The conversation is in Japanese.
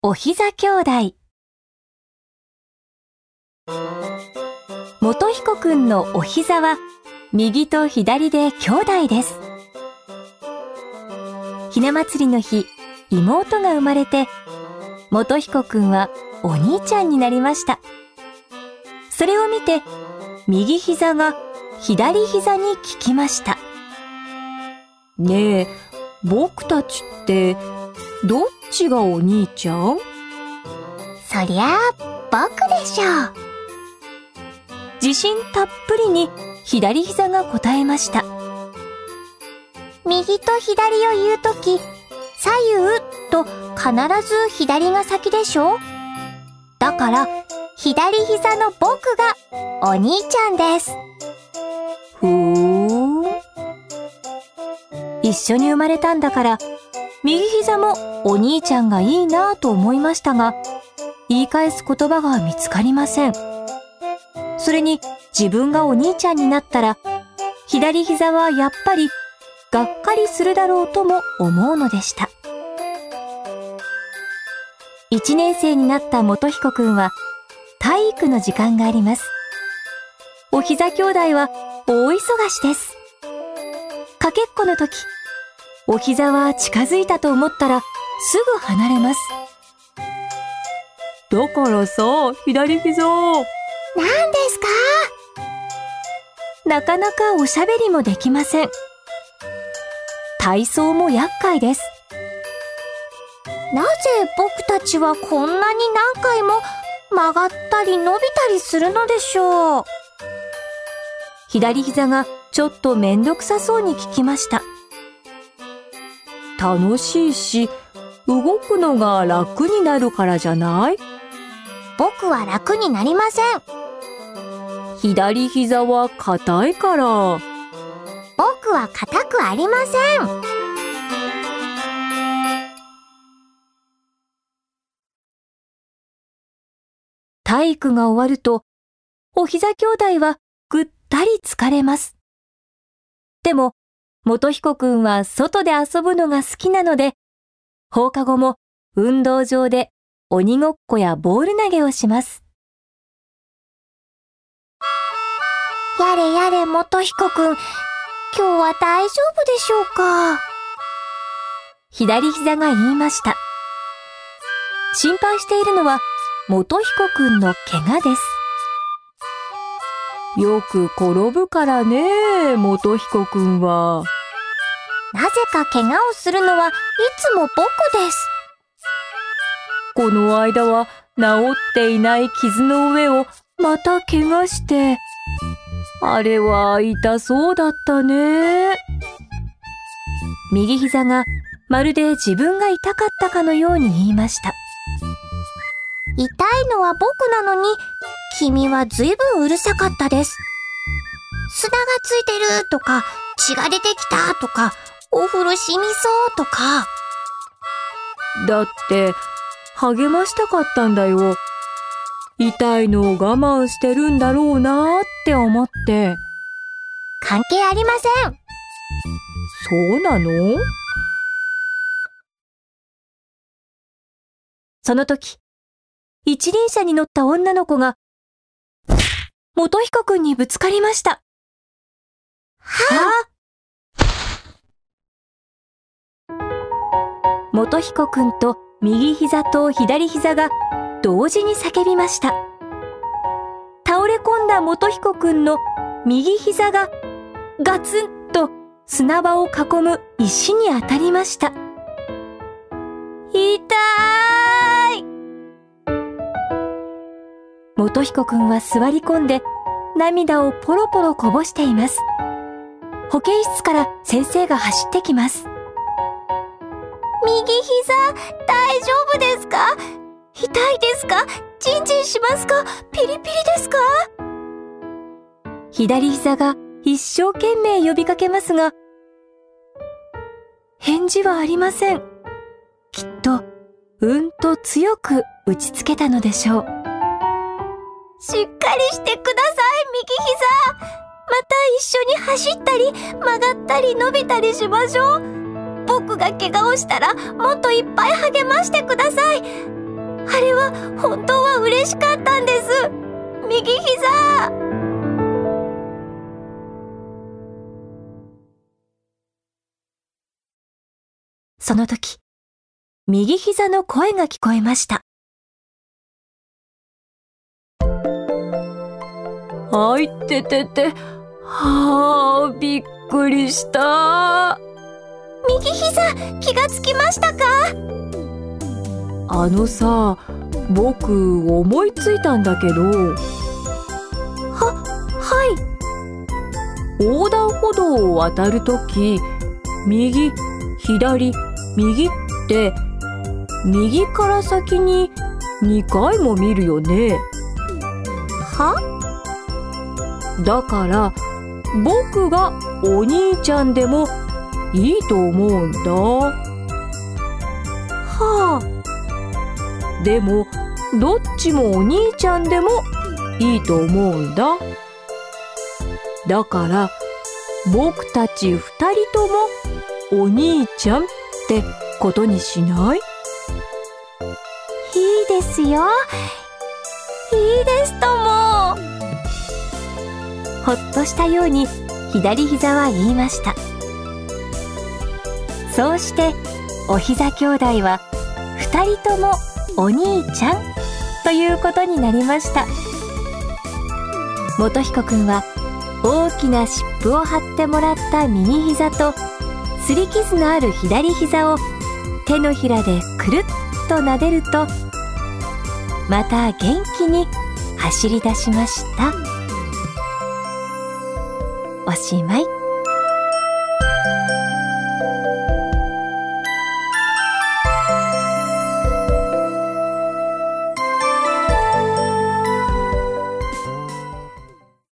お膝兄弟。元彦くんのお膝は右と左で兄弟です。ひな祭りの日妹が生まれて元彦くんはお兄ちゃんになりました。それを見て右膝が左膝に聞きました。ねえ僕たちってどっちがお兄ちゃん？そりゃあ、僕でしょう。自信たっぷりに左膝が答えました。右と左を言うとき、左右と必ず左が先でしょだから、左膝の僕がお兄ちゃんです。ふーん。一緒に生まれたんだから、右膝もお兄ちゃんがいいなぁと思いましたが、言い返す言葉が見つかりません。それに自分がお兄ちゃんになったら、左膝はやっぱりがっかりするだろうとも思うのでした。一年生になった元彦くんは体育の時間があります。お膝兄弟は大忙しです。かけっこの時、お膝は近づいたと思ったらすぐ離れます。だからさ、左膝。何ですか？なかなかおしゃべりもできません。体操も厄介です。なぜ僕たちはこんなに何回も曲がったり伸びたりするのでしょう？左膝がちょっとめんどくさそうに聞きました。楽しいし、動くのが楽になるからじゃない？僕は楽になりません。左膝は硬いから。僕は硬くありません。体育が終わると、お膝兄弟はぐったり疲れます。でも、元彦くんは外で遊ぶのが好きなので、放課後も運動場で鬼ごっこやボール投げをします。やれやれ元彦くん、今日は大丈夫でしょうか？左膝が言いました。心配しているのは元彦くんの怪我です。よく転ぶからね、元彦くんは。なぜか怪我をするのはいつも僕です。この間は治っていない傷の上をまた怪我して、あれは痛そうだったね。右膝がまるで自分が痛かったかのように言いました。痛いのは僕なのに、君は随分うるさかったです。砂がついてるとか、血が出てきたとか、お風呂染みそうとか。だって、励ましたかったんだよ。痛いのを我慢してるんだろうなって思って。関係ありません。そうなの？その時、一輪車に乗った女の子が、元彦くんにぶつかりました。は元彦くんと右膝と左膝が同時に叫びました。倒れ込んだ元彦くんの右膝がガツンと砂場を囲む石に当たりました。痛い元彦くんは座り込んで涙をポロポロこぼしています。保健室から先生が走ってきます。右膝、大丈夫ですか？痛いですか？チンチンしますか？ピリピリですか？左膝が一生懸命呼びかけますが、返事はありません。きっと、うんと強く打ちつけたのでしょう。しっかりしてください、右膝。また一緒に走ったり、曲がったり伸びたりしましょう。僕が怪我をしたら、もっといっぱい励ましてくださいあれは本当は嬉しかったんです右膝その時、右膝の声が聞こえました。あいててて、はあ、びっくりした。右膝、気がつきましたかあのさ、僕思いついたんだけど。は、はい。横断歩道を渡るとき、右、左、右って右から先に2回も見るよね。は？だから僕がお兄ちゃんでもいいと思うんだ。はあ。でもどっちもお兄ちゃんでもいいと思うんだ。だから僕たち二人ともお兄ちゃんってことにしない？いいですよ。いいですとも。ほっとしたように左膝は言いました。そうしてお膝兄弟は二人ともお兄ちゃんということになりました。元彦くんは大きな湿布を貼ってもらった右膝と擦り傷のある左膝を手のひらでくるっと撫でるとまた元気に走り出しましたおしまい